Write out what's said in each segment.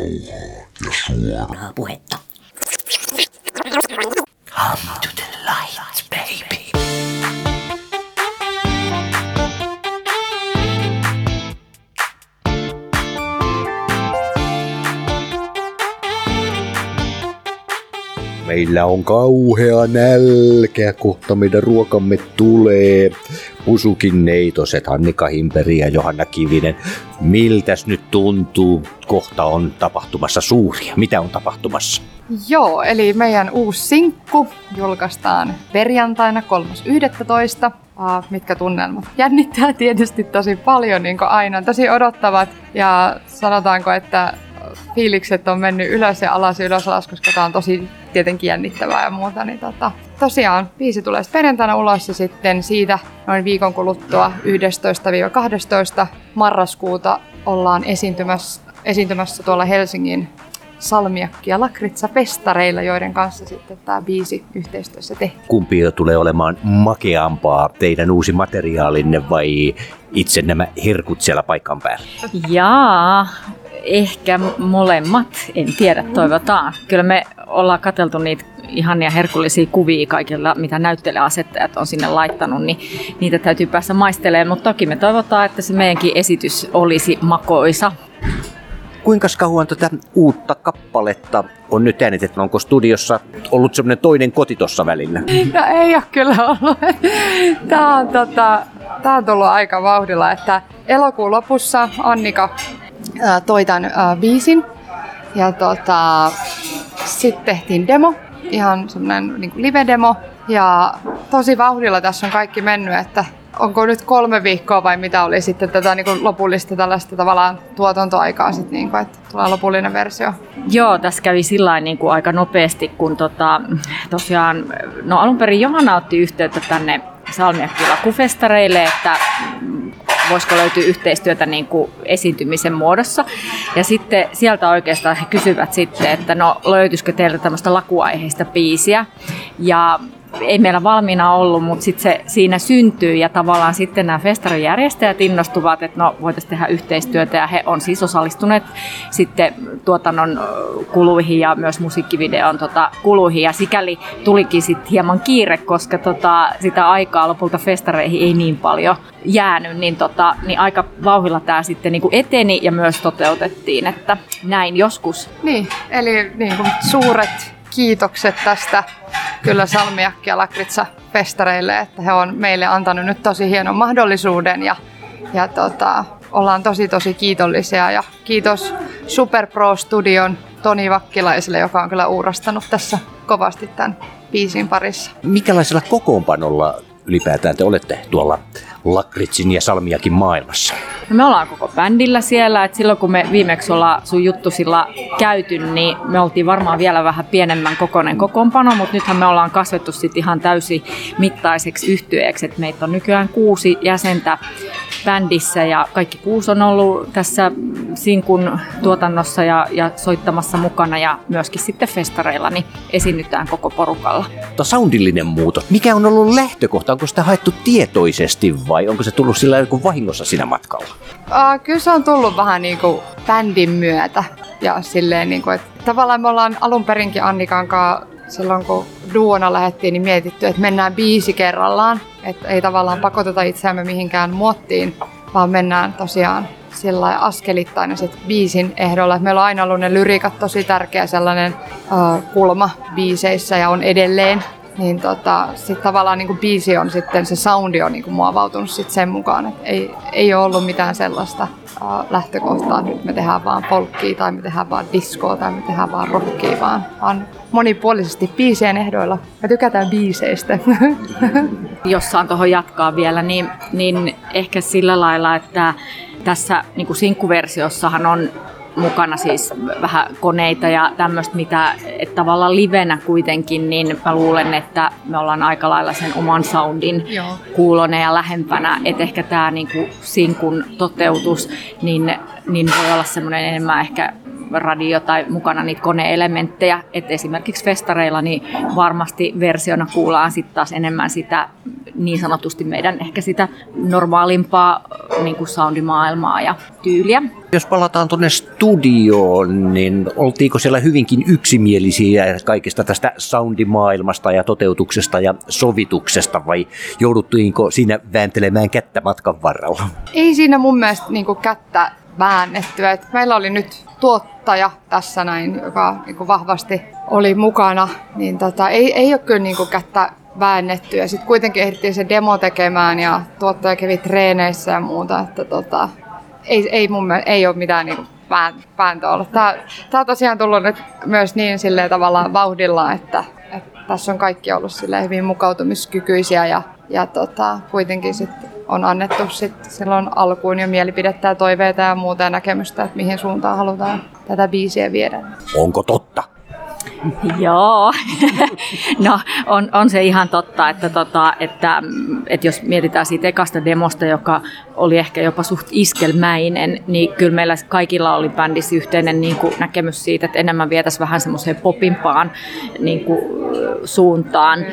rauhaa ja suoraa puhetta. Come to the light, baby. Meillä on kauhea nälkä, kohta meidän ruokamme tulee. Pusukin neitoset, Annika Himperi ja Johanna Kivinen. Miltäs nyt tuntuu? Kohta on tapahtumassa suuria. Mitä on tapahtumassa? Joo, eli meidän uusi sinkku julkaistaan perjantaina 3.11. Uh, mitkä tunnelmat jännittää tietysti tosi paljon, niin kuin aina, tosi odottavat. Ja sanotaanko, että fiilikset on mennyt ylös ja alas ja ylös alas, koska tämä on tosi tietenkin jännittävää ja muuta. Niin tota, tosiaan biisi tulee perjantaina ulos ja sitten siitä noin viikon kuluttua 11-12 marraskuuta ollaan esiintymässä, esiintymässä tuolla Helsingin salmiakki- ja lakritsa-festareilla, joiden kanssa sitten tämä biisi yhteistyössä tehtiin. Kumpi tulee olemaan makeampaa, teidän uusi materiaalinne vai itse nämä herkut siellä paikan päällä? Jaa, ehkä molemmat, en tiedä, toivotaan. Kyllä me ollaan katseltu niitä ihania herkullisia kuvia kaikilla, mitä näyttelijäasettajat on sinne laittanut, niin niitä täytyy päästä maistelemaan, mutta toki me toivotaan, että se meidänkin esitys olisi makoisa. Kuinka kauan tätä uutta kappaletta on nyt äänitetty? Onko studiossa ollut semmoinen toinen koti tuossa välillä? No ei ole kyllä ollut. Tämä on, tota, tämä on tullut aika vauhdilla, että elokuun lopussa Annika toi tämän biisin. Ja tota, sitten tehtiin demo, ihan semmoinen niin live-demo. Ja tosi vauhdilla tässä on kaikki mennyt, että onko nyt kolme viikkoa vai mitä oli sitten tätä niin kuin lopullista tällaista tavallaan tuotantoaikaa sitten, niin kuin, että tulee lopullinen versio? Joo, tässä kävi sillä niin kuin aika nopeasti, kun tota, tosiaan, no alun perin Johanna otti yhteyttä tänne Salmiakkila kufestareille, että voisiko löytyä yhteistyötä niin kuin esiintymisen muodossa. Ja sitten sieltä oikeastaan he kysyvät sitten, että no löytyisikö teiltä tämmöistä lakuaiheista biisiä. Ja ei meillä valmiina ollut, mutta sitten se siinä syntyy ja tavallaan sitten nämä festarin järjestäjät innostuvat, että no voitaisiin tehdä yhteistyötä ja he on siis osallistuneet sitten tuotannon kuluihin ja myös musiikkivideon tota, kuluihin ja sikäli tulikin sitten hieman kiire, koska tota, sitä aikaa lopulta festareihin ei niin paljon jäänyt, niin, tota, niin aika vauhilla tämä sitten niin kuin eteni ja myös toteutettiin, että näin joskus. Niin, eli niin kuin suuret kiitokset tästä kyllä Salmiakki ja Lakritsa festareille, että he on meille antanut nyt tosi hienon mahdollisuuden ja, ja tota, ollaan tosi tosi kiitollisia ja kiitos Super Pro Studion Toni Vakkilaiselle, joka on kyllä uurastanut tässä kovasti tämän biisin parissa. Mikälaisella kokoonpanolla ylipäätään te olette tuolla Lakritsin ja Salmiakin maailmassa? No me ollaan koko bändillä siellä, että silloin kun me viimeksi ollaan sun juttusilla käyty, niin me oltiin varmaan vielä vähän pienemmän kokoinen kokoonpano, mutta nythän me ollaan kasvettu sitten ihan täysi mittaiseksi yhtyeeksi, että meitä on nykyään kuusi jäsentä bändissä ja kaikki kuusi on ollut tässä Sinkun tuotannossa ja, ja soittamassa mukana ja myöskin sitten festareilla niin esiinnytään koko porukalla. Tuo soundillinen muutos, mikä on ollut lähtökohta? Onko sitä haettu tietoisesti vai onko se tullut sillä joku vahingossa siinä matkalla? Uh, kyllä se on tullut vähän niin kuin bändin myötä ja silleen niin kuin, että tavallaan me ollaan alun perinkin Annikan kanssa silloin kun duona lähdettiin, niin mietitty, että mennään biisi kerrallaan. Että ei tavallaan pakoteta itseämme mihinkään muottiin, vaan mennään tosiaan sillä askelittain ja sit biisin ehdolla. Meillä on aina ollut ne lyriikat tosi tärkeä sellainen uh, kulma biiseissä ja on edelleen. Niin tota, sit tavallaan niin biisi on sitten, se soundi on niin muovautunut sit sen mukaan. Et ei, ei ole ollut mitään sellaista uh, lähtökohtaa, nyt me tehdään vaan folkkia tai me tehdään vaan diskoa tai me tehdään vaan rockia, vaan, vaan monipuolisesti biisien ehdoilla. Me tykätään biiseistä. Jos saan tuohon jatkaa vielä, niin, niin ehkä sillä lailla, että tässä niin kuin sinkkuversiossahan on mukana siis vähän koneita ja tämmöistä, mitä että tavallaan livenä kuitenkin, niin mä luulen, että me ollaan aika lailla sen oman soundin Joo. kuulone ja lähempänä, että ehkä tämä niin sinkun toteutus, niin, niin voi olla semmoinen enemmän ehkä radio tai mukana niitä koneelementtejä. Et esimerkiksi festareilla niin varmasti versiona kuullaan sitten taas enemmän sitä niin sanotusti meidän ehkä sitä normaalimpaa niin kuin soundimaailmaa ja tyyliä. Jos palataan tuonne studioon, niin oltiinko siellä hyvinkin yksimielisiä kaikista tästä soundimaailmasta ja toteutuksesta ja sovituksesta vai jouduttiinko siinä vääntelemään kättä matkan varrella? Ei siinä mun mielestä niin kättä väännettyä. Et meillä oli nyt tuottaja tässä näin, joka niin vahvasti oli mukana, niin tota, ei, ei ole kyllä niin kuin kättä väännetty. Ja sitten kuitenkin ehdittiin se demo tekemään ja tuottaja kävi treeneissä ja muuta. Että tota, ei, ei mun mielestä, ei ole mitään niin vääntöä ollut. Tämä, tämä on tosiaan tullut nyt myös niin silleen tavallaan vauhdilla, että, että tässä on kaikki ollut hyvin mukautumiskykyisiä ja, ja tota, kuitenkin sitten on annettu sit silloin alkuun jo mielipidettä ja toiveita ja muuta ja näkemystä, että mihin suuntaan halutaan tätä biisiä viedä. Onko totta? Joo, no on, on se ihan totta, että, tota, että, että jos mietitään siitä ekasta demosta, joka oli ehkä jopa suht iskelmäinen, niin kyllä meillä kaikilla oli bändissä yhteinen niin kuin näkemys siitä, että enemmän vietäisiin vähän semmoiseen popimpaan niin kuin, suuntaan,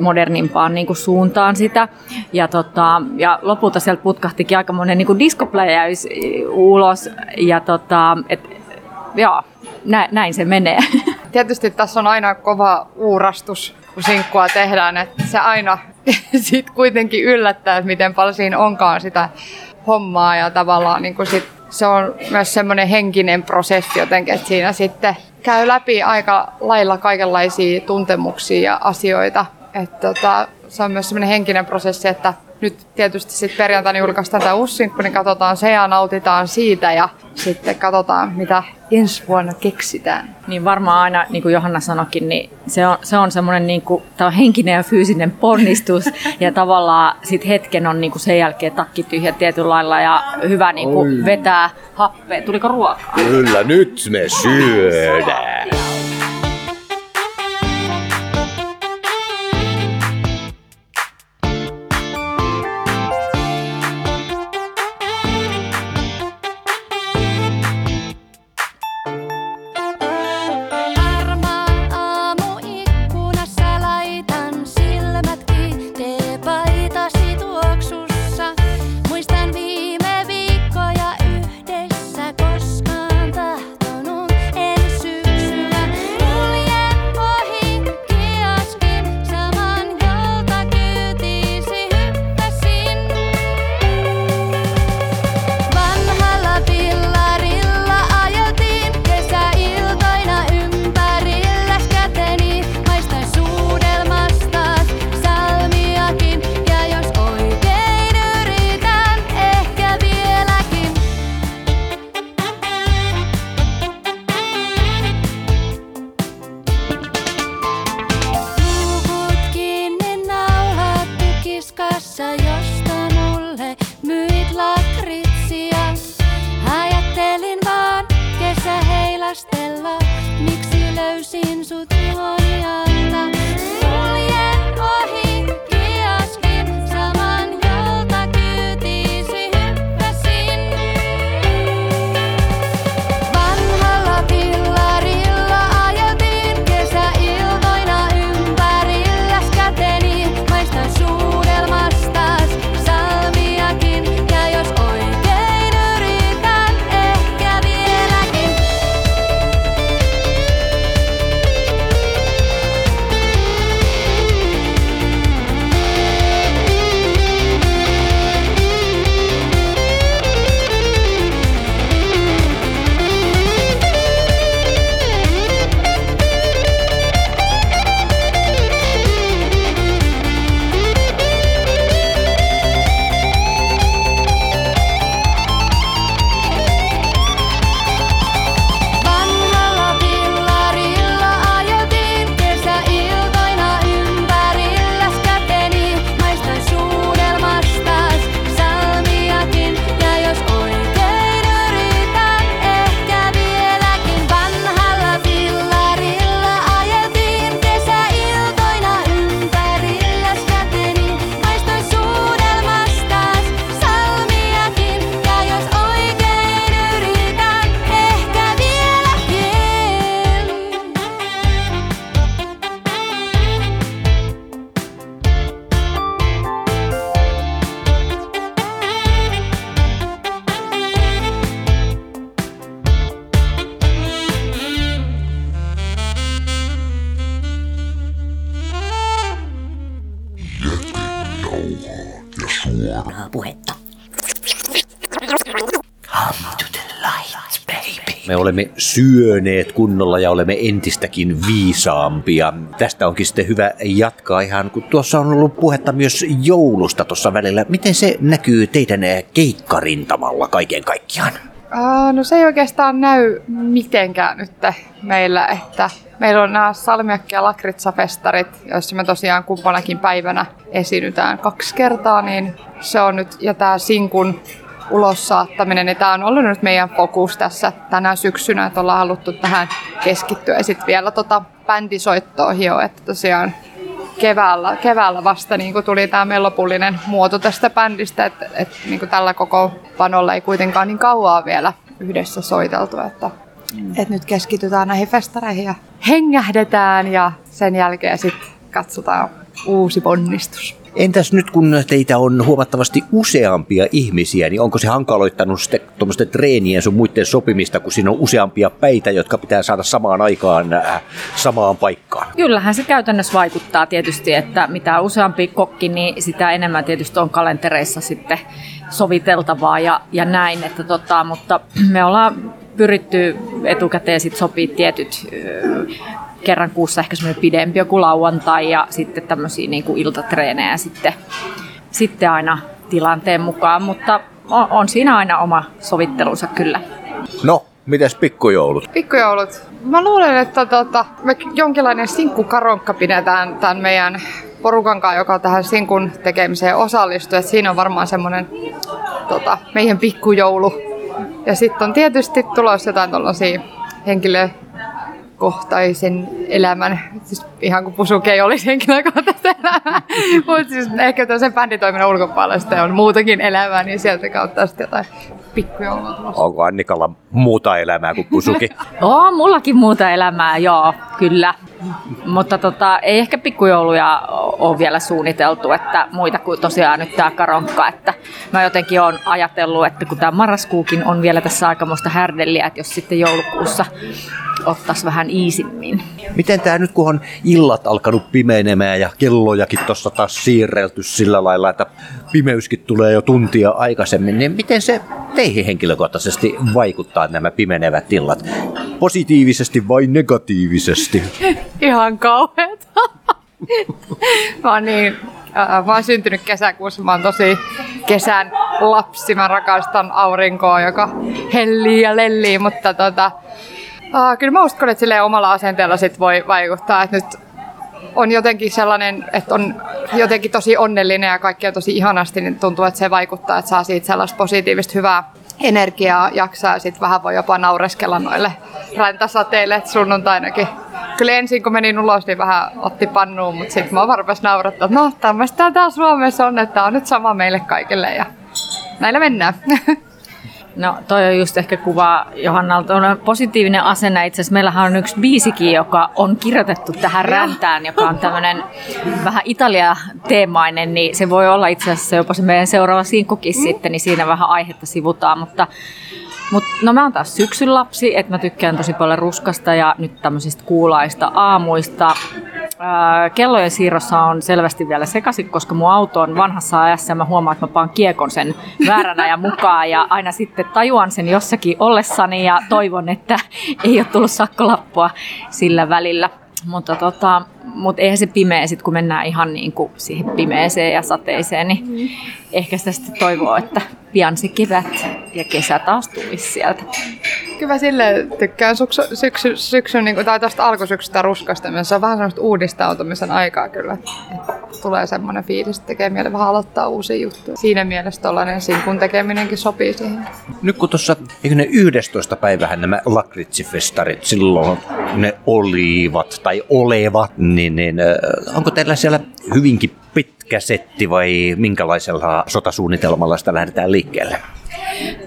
modernimpaan niin kuin, suuntaan sitä. Ja, tota, ja lopulta sieltä putkahtikin aika monen niin diskopläjäys ulos. Ja tota, et, joo, nä, näin se menee. Tietysti tässä on aina kova uurastus, kun sinkkua tehdään, että se aina sit kuitenkin yllättää, että miten paljon siinä onkaan sitä hommaa ja tavallaan niin sit se on myös semmoinen henkinen prosessi jotenkin, että siinä sitten käy läpi aika lailla kaikenlaisia tuntemuksia ja asioita. Että tota, se on myös semmoinen henkinen prosessi, että nyt tietysti sitten perjantaina julkaistaan tämä uusi sinkku, niin katsotaan se ja nautitaan siitä ja sitten katsotaan, mitä ensi vuonna keksitään. Niin varmaan aina, niin kuin Johanna sanokin, niin se on, se on semmoinen niin kuin, on henkinen ja fyysinen ponnistus ja tavallaan sit hetken on niin kuin sen jälkeen takki tyhjä tietyllä lailla ja hyvä niin kuin vetää happea. Tuliko ruokaa? Kyllä, nyt me syödään. Me olemme syöneet kunnolla ja olemme entistäkin viisaampia. Tästä onkin sitten hyvä jatkaa ihan, kun tuossa on ollut puhetta myös joulusta tuossa välillä. Miten se näkyy teidän keikkarintamalla kaiken kaikkiaan? Uh, no se ei oikeastaan näy mitenkään nyt meillä, että meillä on nämä salmiakki- ja lakritsafestarit, joissa me tosiaan kumpanakin päivänä esiinnytään kaksi kertaa, niin se on nyt, ja tämä Sinkun ulos saattaminen, niin tämä on ollut nyt meidän fokus tässä tänä syksynä, että ollaan haluttu tähän keskittyä. Ja sitten vielä tota bändisoittoa hio, että tosiaan keväällä, keväällä vasta niin kuin tuli tämä lopullinen muoto tästä bändistä, että, että niin tällä koko panolla ei kuitenkaan niin kauaa vielä yhdessä soiteltu, että, mm. että nyt keskitytään näihin festareihin ja hengähdetään ja sen jälkeen sitten katsotaan uusi ponnistus. Entäs nyt kun teitä on huomattavasti useampia ihmisiä, niin onko se hankaloittanut sitten tuommoisten treenien sun muiden sopimista, kun siinä on useampia päitä, jotka pitää saada samaan aikaan äh, samaan paikkaan? Kyllähän se käytännössä vaikuttaa tietysti, että mitä useampi kokki, niin sitä enemmän tietysti on kalentereissa sitten soviteltavaa ja, ja näin, että tota, mutta me ollaan pyritty etukäteen sit sopii tietyt kerran kuussa ehkä semmoinen pidempi joku lauantai ja sitten tämmöisiä niin kuin iltatreenejä sitten, sitten aina tilanteen mukaan, mutta on, on siinä aina oma sovittelunsa kyllä. No, mitäs pikkujoulut? Pikkujoulut. Mä luulen, että tota, me jonkinlainen sinkkukaronkka pidetään tämän meidän porukan kanssa, joka tähän sinkun tekemiseen osallistuu. Et siinä on varmaan semmoinen tota, meidän pikkujoulu. Ja sitten on tietysti tulossa jotain tuollaisia henkilö, kohtaisen elämän, siis ihan kuin Pusuke ei olisi henkilökohtaista elämää, mutta siis ehkä sen bänditoiminnan ulkopuolella on muutakin elämää, niin sieltä kautta sitten jotain pikkujoulua tulossa. Onko Annikalla muuta elämää kuin Pusuki? on mullakin muuta elämää, joo, kyllä. Mutta tota, ei ehkä pikkujouluja ole vielä suunniteltu, että muita kuin tosiaan nyt tämä karonkka. Että mä jotenkin olen ajatellut, että kun tämä marraskuukin on vielä tässä aikamoista härdelliä, että jos sitten joulukuussa ottaisi vähän iisimmin. Miten tämä nyt, kun on illat alkanut pimenemään ja kellojakin tuossa taas siirrelty sillä lailla, että pimeyskin tulee jo tuntia aikaisemmin, niin miten se teihin henkilökohtaisesti vaikuttaa nämä pimenevät illat? Positiivisesti vai negatiivisesti? Ihan kauheeta. mä oon niin äh, mä oon syntynyt kesäkuussa, mä oon tosi kesän lapsi, mä rakastan aurinkoa, joka hellii ja lellii, mutta tota, Uh, kyllä mä uskon, että omalla asenteella sit voi vaikuttaa, että nyt on jotenkin sellainen, että on jotenkin tosi onnellinen ja kaikki on tosi ihanasti, niin tuntuu, että se vaikuttaa, että saa siitä sellaista positiivista hyvää energiaa jaksaa ja sitten vähän voi jopa naureskella noille räntäsateille, että sunnuntainakin. Kyllä ensin kun menin ulos, niin vähän otti pannuun, mutta sitten mä varmaan naurattaa, että no tämmöistä täällä Suomessa on, että on nyt sama meille kaikille ja näillä mennään. No toi on just ehkä kuva Johannalta. On positiivinen asenne. Itse asiassa meillähän on yksi biisikin, joka on kirjoitettu tähän räntään, joka on tämmöinen vähän Italia-teemainen, niin se voi olla itse asiassa jopa se meidän seuraava sinkkukin mm. sitten, niin siinä vähän aihetta sivutaan, mutta Mut, no mä oon taas syksyn lapsi, että mä tykkään tosi paljon ruskasta ja nyt tämmöisistä kuulaista aamuista. Kellojen siirrossa on selvästi vielä sekaisin, koska mun auto on vanhassa ajassa ja mä huomaan, että mä paan kiekon sen vääränä ja mukaan ja aina sitten tajuan sen jossakin ollessani ja toivon, että ei ole tullut sakkolappua sillä välillä. Mutta tota, mut eihän se pimeä sit, kun mennään ihan niin kuin siihen pimeeseen ja sateiseen, niin mm. ehkä sitä sitten toivoo, että pian se kevät ja kesä taas tulisi sieltä. Kyllä sille tykkään syksy, syksy, syksy niin kuin, tai tästä alkusyksystä ruskasta. Se on vähän semmoista uudistautumisen aikaa kyllä. Et tulee semmoinen fiilis, että tekee mieli vähän aloittaa uusia juttuja. Siinä mielessä tollainen sinkun tekeminenkin sopii siihen. Nyt kun tuossa, eikö ne 11. päivähän nämä lakritsifestarit silloin ne olivat tai olevat, niin, niin onko teillä siellä hyvinkin pitkä setti vai minkälaisella sotasuunnitelmalla sitä lähdetään liikkeelle?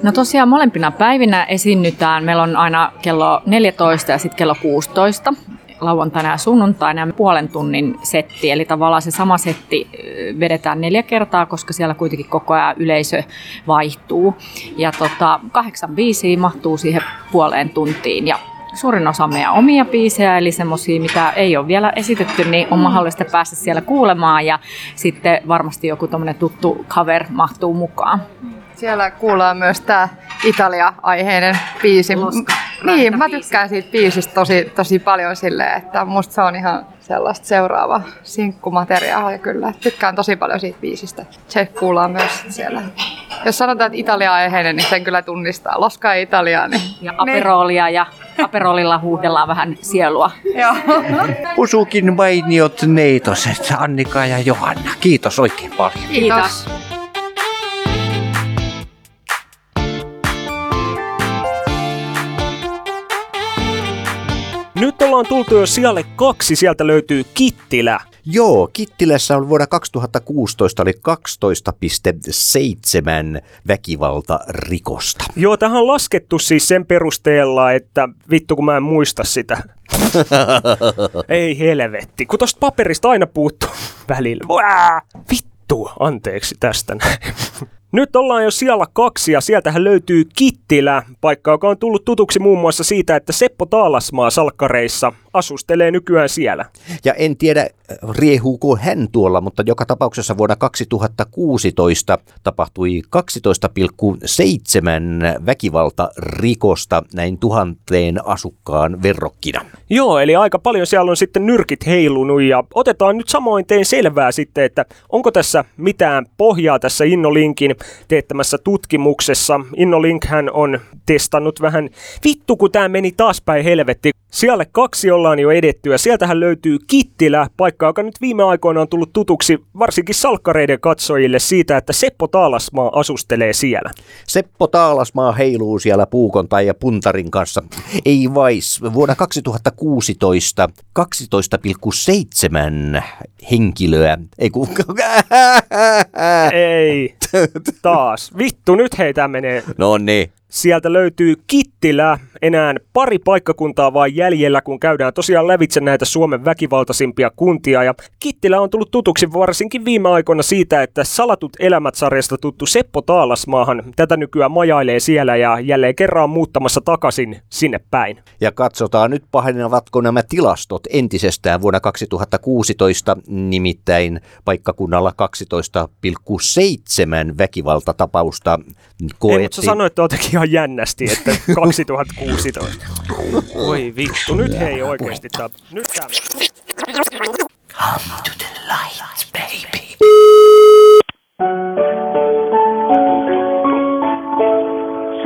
No tosiaan molempina päivinä esiinnytään. Meillä on aina kello 14 ja sitten kello 16 lauantaina ja sunnuntaina ja puolen tunnin setti. Eli tavallaan se sama setti vedetään neljä kertaa, koska siellä kuitenkin koko ajan yleisö vaihtuu. Ja tota, kahdeksan biisiä mahtuu siihen puoleen tuntiin. Ja suurin osa meidän omia biisejä, eli semmoisia, mitä ei ole vielä esitetty, niin on mahdollista päästä siellä kuulemaan ja sitten varmasti joku tuttu cover mahtuu mukaan. Siellä kuullaan myös tämä Italia-aiheinen biisi. Loska. Niin, mä tykkään siitä biisistä tosi, tosi paljon silleen, että musta se on ihan sellaista seuraava sinkkumateriaalia kyllä. Tykkään tosi paljon siitä biisistä. Se kuullaan myös siellä. Jos sanotaan, että Italia-aiheinen, niin sen kyllä tunnistaa. Loska ja Italia, niin... Ja aperolia ja aperolilla huudellaan vähän sielua. Joo. Pusukin mainiot neitoset, Annika ja Johanna. Kiitos oikein paljon. Kiitos. Nyt ollaan tultu jo sijalle kaksi, sieltä löytyy Kittilä. Joo, Kittilässä on vuonna 2016 oli 12,7 väkivaltarikosta. Joo, tähän on laskettu siis sen perusteella, että vittu kun mä en muista sitä. Ei helvetti, kun tosta paperista aina puuttuu välillä. Vää! Vittu, anteeksi tästä näin. Nyt ollaan jo siellä kaksi ja sieltähän löytyy Kittilä, paikka, joka on tullut tutuksi muun muassa siitä, että Seppo Taalasmaa salkkareissa asustelee nykyään siellä. Ja en tiedä, riehuuko hän tuolla, mutta joka tapauksessa vuonna 2016 tapahtui 12,7 väkivaltarikosta näin tuhanteen asukkaan verrokkina. Joo, eli aika paljon siellä on sitten nyrkit heilunut ja otetaan nyt samoin teen selvää sitten, että onko tässä mitään pohjaa tässä Innolinkin teettämässä tutkimuksessa. Innolink hän on testannut vähän, vittu kun tämä meni taas päin helvetti. Siellä kaksi ollaan jo edetty ja sieltähän löytyy Kittilä, paikka, joka nyt viime aikoina on tullut tutuksi varsinkin salkkareiden katsojille siitä, että Seppo Taalasmaa asustelee siellä. Seppo Taalasmaa heiluu siellä puukontai ja puntarin kanssa. Ei vais. Vuonna 2016 12,7 henkilöä. Ei kun... Ei, taas. Vittu, nyt heitä menee. No niin. Sieltä löytyy Kittilä, enää pari paikkakuntaa vaan jäljellä, kun käydään tosiaan lävitse näitä Suomen väkivaltaisimpia kuntia. Ja Kittilä on tullut tutuksi varsinkin viime aikoina siitä, että Salatut elämät-sarjasta tuttu Seppo Taalasmaahan tätä nykyään majailee siellä ja jälleen kerran muuttamassa takaisin sinne päin. Ja katsotaan nyt pahenevatko nämä tilastot entisestään vuonna 2016, nimittäin paikkakunnalla 12,7 väkivaltatapausta Ei, mutta sä koettiin. sanoit jotenkin ihan jännästi, että 2016. Voi vittu, nyt hei oikeesti tää, nyt tää Come to the light, baby.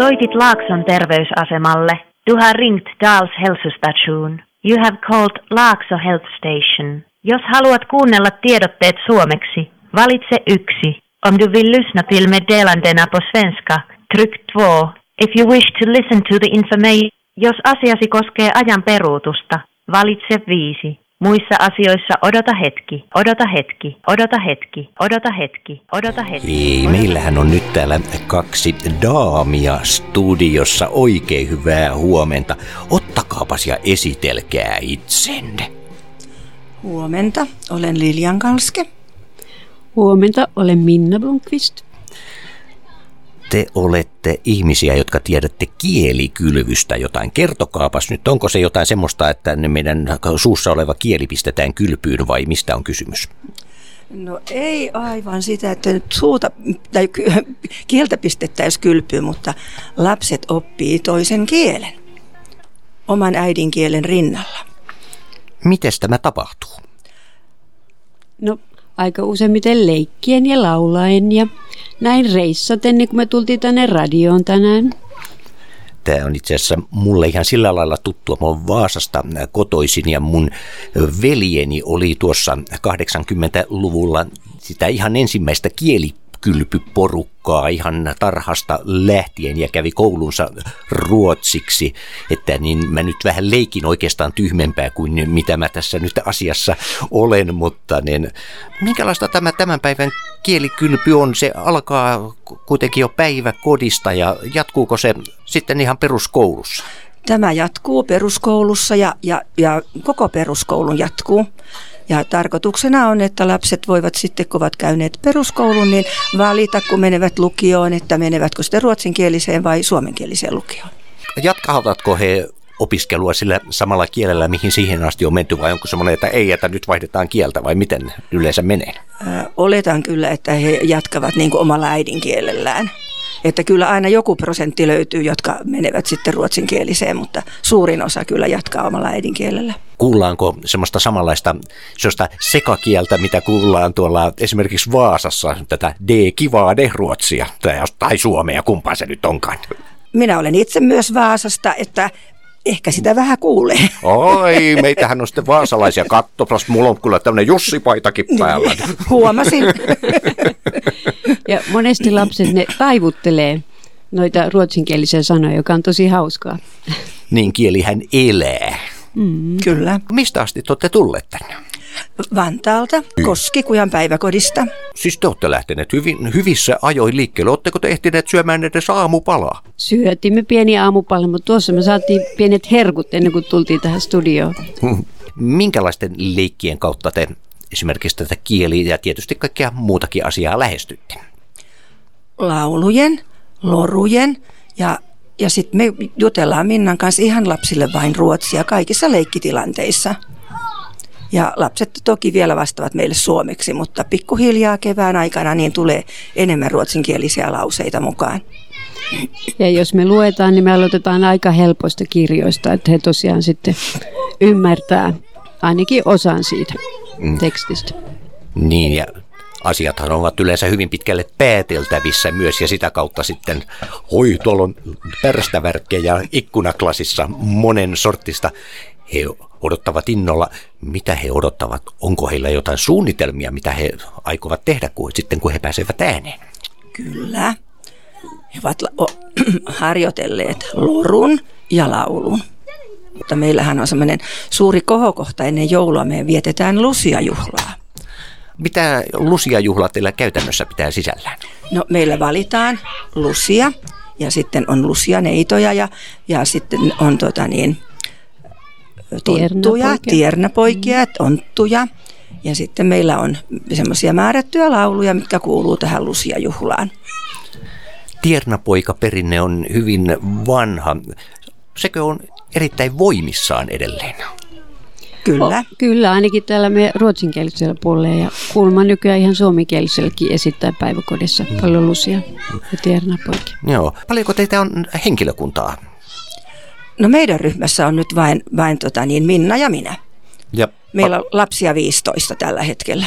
Soitit Laakson terveysasemalle. Du har ringt Dals hälsostation. You have called Laakso Health Station. Jos haluat kuunnella tiedotteet suomeksi, valitse yksi. Om du vill lyssna till meddelandena på svenska, tryck 2. If you wish to listen to the information, jos asiasi koskee ajan peruutusta, valitse 5. Muissa asioissa odota hetki, odota hetki, odota hetki, odota hetki, odota hetki. Ei, meillähän on nyt täällä kaksi daamia studiossa. Oikein hyvää huomenta. Ottakaapas ja esitelkää itsenne. Huomenta, olen Lilian Kalske. Huomenta, olen Minna Blomqvist. Te olette ihmisiä, jotka tiedätte kielikylvystä jotain. Kertokaapas nyt, onko se jotain semmoista, että meidän suussa oleva kieli pistetään kylpyyn vai mistä on kysymys? No ei aivan sitä, että nyt suuta tai kieltä pistettäisiin kylpyyn, mutta lapset oppii toisen kielen. Oman äidinkielen rinnalla. Miten tämä tapahtuu? No, aika useimmiten leikkien ja laulaen ja näin reissaten, niin kun me tultiin tänne radioon tänään. Tämä on itse asiassa mulle ihan sillä lailla tuttua. Mä oon Vaasasta kotoisin ja mun veljeni oli tuossa 80-luvulla sitä ihan ensimmäistä kielikylpyporukkaa ihan tarhasta lähtien ja kävi koulunsa ruotsiksi, että niin mä nyt vähän leikin oikeastaan tyhmempää kuin mitä mä tässä nyt asiassa olen, mutta niin, minkälaista tämä tämän päivän kielikylpy on? Se alkaa kuitenkin jo päiväkodista ja jatkuuko se sitten ihan peruskoulussa? Tämä jatkuu peruskoulussa ja, ja, ja koko peruskoulun jatkuu. Ja tarkoituksena on, että lapset voivat sitten, kun ovat käyneet peruskoulun, niin valita, kun menevät lukioon, että menevätkö sitten ruotsinkieliseen vai suomenkieliseen lukioon. Jatkavatko he opiskelua sillä samalla kielellä, mihin siihen asti on menty, vai onko semmoinen, että ei, että nyt vaihdetaan kieltä, vai miten yleensä menee? Oletan kyllä, että he jatkavat niin kuin omalla äidinkielellään. Että kyllä aina joku prosentti löytyy, jotka menevät sitten ruotsinkieliseen, mutta suurin osa kyllä jatkaa omalla äidinkielellä. Kuullaanko semmoista samanlaista semmoista sekakieltä, mitä kuullaan tuolla esimerkiksi Vaasassa, tätä D-kivaa D-ruotsia tai, tai suomea, kumpaa se nyt onkaan? Minä olen itse myös Vaasasta, että ehkä sitä vähän kuulee. Oi, meitähän on sitten vaasalaisia. Kattopas, mulla on kyllä tämmöinen Jussi-paitakin päällä. Huomasin. Ja monesti lapset ne taivuttelee noita ruotsinkielisiä sanoja, joka on tosi hauskaa. Niin kielihän elää. Mm. Kyllä. Mistä asti te olette tulleet tänne? Vantaalta, Koskikujan päiväkodista. Siis te olette lähteneet hyvin, hyvissä ajoin liikkeelle. Oletteko te ehtineet syömään edes aamupalaa? Syötimme pieni aamupalla, mutta tuossa me saatiin pienet herkut ennen kuin tultiin tähän studioon. Minkälaisten leikkien kautta te esimerkiksi tätä kieliä ja tietysti kaikkea muutakin asiaa lähestytte? Laulujen, lorujen ja, ja sitten me jutellaan Minnan kanssa ihan lapsille vain ruotsia kaikissa leikkitilanteissa. Ja lapset toki vielä vastaavat meille suomeksi, mutta pikkuhiljaa kevään aikana niin tulee enemmän ruotsinkielisiä lauseita mukaan. Ja jos me luetaan, niin me aloitetaan aika helpoista kirjoista, että he tosiaan sitten ymmärtää ainakin osan siitä mm. tekstistä. Niin, ja asiathan ovat yleensä hyvin pitkälle pääteltävissä myös, ja sitä kautta sitten, oi, tuolla on pärstävärkkejä ikkunaklasissa monen sortista. He odottavat innolla, mitä he odottavat, onko heillä jotain suunnitelmia, mitä he aikovat tehdä kun, sitten, kun he pääsevät ääneen. Kyllä. He ovat harjoitelleet lorun ja laulun. Mutta meillähän on semmoinen suuri kohokohta ennen joulua. Me vietetään lusiajuhlaa. Mitä lusiajuhla teillä käytännössä pitää sisällään? No meillä valitaan lusia ja sitten on lusianeitoja ja, ja sitten on tota niin, tonttuja, tiernäpoikia, mm. tonttuja. Ja sitten meillä on semmoisia määrättyjä lauluja, mitkä kuuluu tähän lusiajuhlaan. Tiernapoika-perinne on hyvin vanha. Sekö on erittäin voimissaan edelleen? Kyllä. O, kyllä, ainakin täällä me ruotsinkielisellä puolella ja kuulemma nykyään ihan suomenkieliselläkin esittää päiväkodissa mm. paljon lusia ja tiernapoikia. Joo. Paljonko teitä on henkilökuntaa? No meidän ryhmässä on nyt vain, vain tota niin, Minna ja minä. Ja, Meillä on lapsia 15 tällä hetkellä.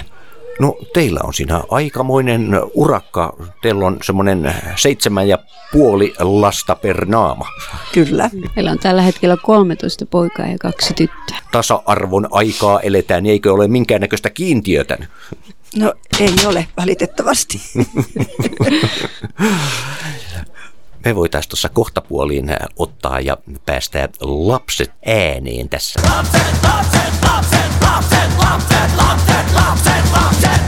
No teillä on siinä aikamoinen urakka. Teillä on semmoinen seitsemän ja puoli lasta per naama. Kyllä. Meillä on tällä hetkellä 13 poikaa ja kaksi tyttöä. Tasa-arvon aikaa eletään, niin eikö ole minkäännäköistä kiintiötä? No ei ole valitettavasti. me voitaisiin tuossa kohtapuoliin ottaa ja päästää lapset ääneen tässä. Lapset, lapset, lapset, lapset, lapset, lapset, lapset, lapset.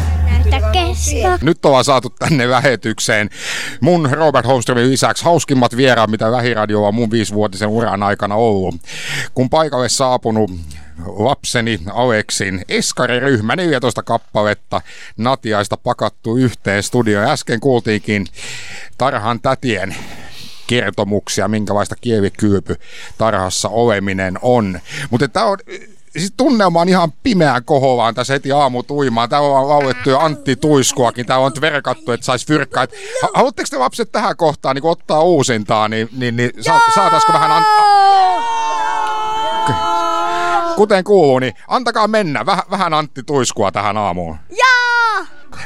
Nyt ollaan saatu tänne lähetykseen mun Robert Holmströmin lisäksi hauskimmat vieraat, mitä Vähiradio on mun viisivuotisen uran aikana ollut. Kun paikalle saapunut lapseni Aleksin eskariryhmä, 14 kappaletta Natiaista pakattu yhteen studioon. Äsken kuultiinkin Tarhan tätien kertomuksia, minkälaista kielikylpy tarhassa oleminen on. Mutta tämä on siis tunnelma on ihan pimeään kohovaan tässä heti aamutuimaan. Täällä on laulettu jo Antti Tuiskuakin. Täällä on verkattu, että saisi fyrkkaa. Haluatteko te lapset tähän kohtaan niin ottaa uusintaa, niin, niin, niin sa- saataisiko vähän... An- Kuten kuuluu, niin antakaa mennä. Väh, vähän Antti Tuiskua tähän aamuun. Jaa!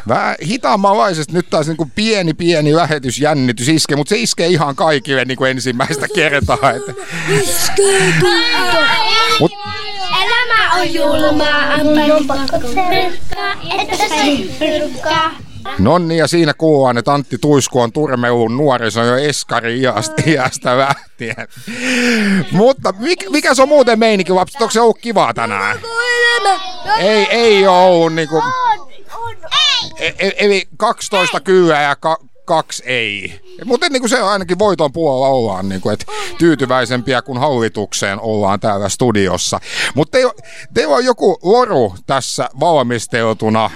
Vähän hitaammanlaisesti nyt taas niin kuin pieni pieni lähetysjännitys iskee, mutta se iskee ihan kaikille niin kuin ensimmäistä kertaa. Että... Iskee Mut... Elämä on julmaa, että se Nonni, ja siinä kuullaan, että Antti Tuisku on turmeulun nuoriso jo eskari iästä, iästä lähtien. Mutta mikä, mikä se on muuten meininki, lapset? Onko se ollut kivaa tänään? Ei, ei ole ollut niinku... E, e, eli 12 kyllä ja ka, kaksi ei. Mutta niin kuin se ainakin voiton puolella ollaan, niin kuin, että tyytyväisempiä kuin hallitukseen ollaan täällä studiossa. Mutta teillä, teillä on joku loru tässä valmisteltuna,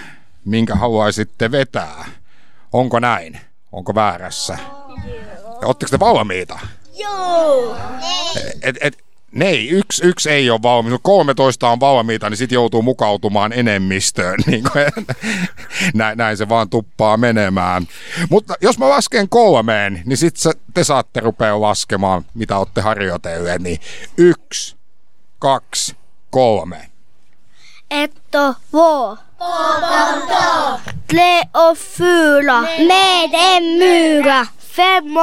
minkä haluaisitte vetää. Onko näin? Onko väärässä? Oletteko te valmiita? Joo. Et, et, Ne ei, yksi, yksi ei ole valmis, mutta 13 on valmiita, niin sitten joutuu mukautumaan enemmistöön. Niin kuin, näin, näin se vaan tuppaa menemään. Mutta jos mä lasken kolmeen, niin sitten te saatte rupea laskemaan, mitä olette harjoitelleet. Niin yksi, kaksi, kolme. Ett och två. Tre och fyra. Med en mura. Fem.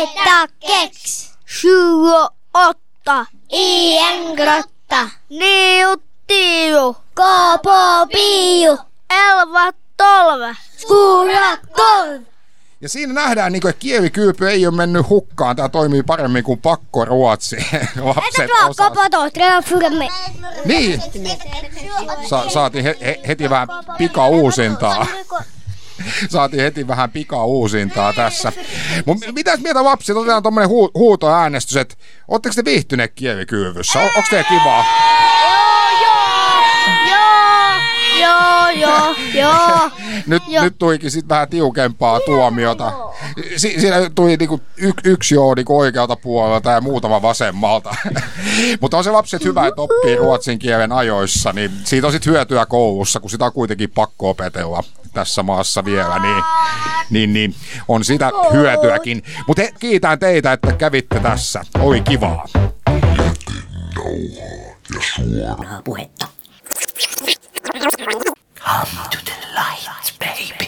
Äta kex. Sju åtta. I en grotta. Gå på bio. Elva, tolv. Skola, tolv. Ja siinä nähdään, niin kuin, että kielikylpy ei ole mennyt hukkaan. Tämä toimii paremmin kuin pakko ruotsi. Lapset osaa. Niin. Sa- saatiin he- he- heti vähän pika uusintaa. Saatiin heti vähän pika uusintaa tässä. Mut mitäs mieltä lapset? Otetaan tuommoinen hu- huutoäänestys, että ootteko te viihtyneet kielikylvyssä? On- onko teillä kivaa? Joo, joo, joo. Nyt, Joo. nyt tuikin sit vähän tiukempaa tuomiota. Si- siinä tuli niinku y- yksi joo niinku oikealta puolelta ja muutama vasemmalta. Mutta on se lapset hyvä, että oppii ruotsin kielen ajoissa, niin siitä on sit hyötyä koulussa, kun sitä on kuitenkin pakko opetella tässä maassa vielä, niin, niin, niin on sitä hyötyäkin. Mutta kiitän teitä, että kävitte tässä. Oli kivaa. Puhetta. Come to the light, baby.